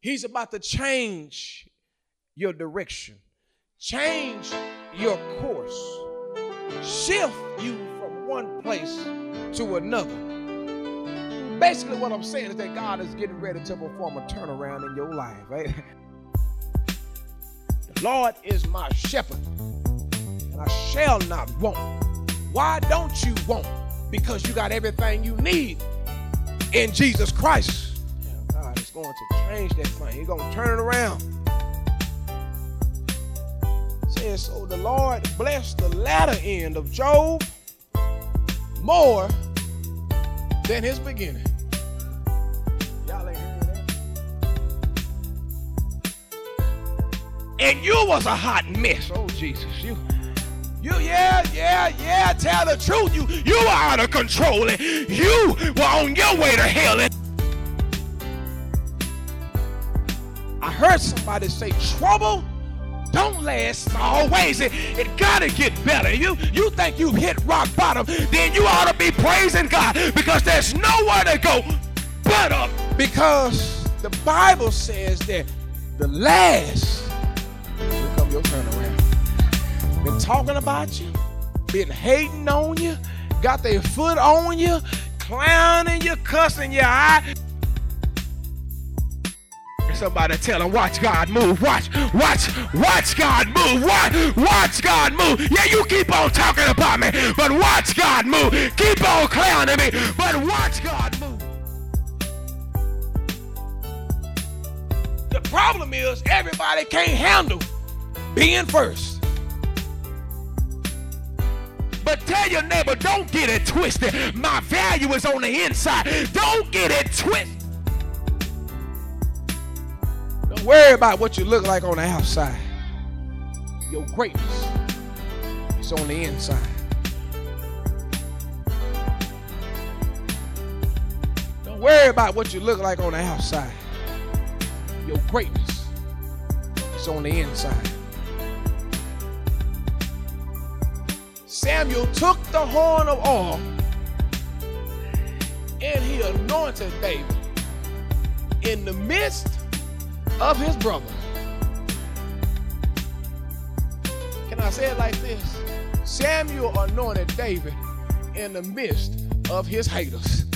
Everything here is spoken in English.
He's about to change your direction, change your course, shift you from one place to another. Basically, what I'm saying is that God is getting ready to perform a turnaround in your life, right? The Lord is my shepherd, and I shall not want. Why don't you want? Because you got everything you need in Jesus Christ. Going to change that thing. He's going to turn it around. Says so the Lord blessed the latter end of Job more than his beginning. Y'all ain't that? And you was a hot mess. Oh Jesus, you. You, yeah, yeah, yeah, tell the truth. You you were out of control and you were on your way to hell. I heard somebody say trouble don't last always. It, it gotta get better. You you think you've hit rock bottom, then you ought to be praising God because there's nowhere to go but up. Because the Bible says that the last come your turnaround. Been talking about you, been hating on you, got their foot on you, clowning you, cussing you out. Somebody tell them, watch God move. Watch, watch, watch God move. Watch, watch God move. Yeah, you keep on talking about me, but watch God move. Keep on clowning me, but watch God move. The problem is everybody can't handle being first. But tell your neighbor, don't get it twisted. My value is on the inside. Don't get it twisted. Don't worry about what you look like on the outside. Your greatness is on the inside. Don't worry about what you look like on the outside. Your greatness is on the inside. Samuel took the horn of oil and he anointed David in the midst of his brother. Can I say it like this? Samuel anointed David in the midst of his haters.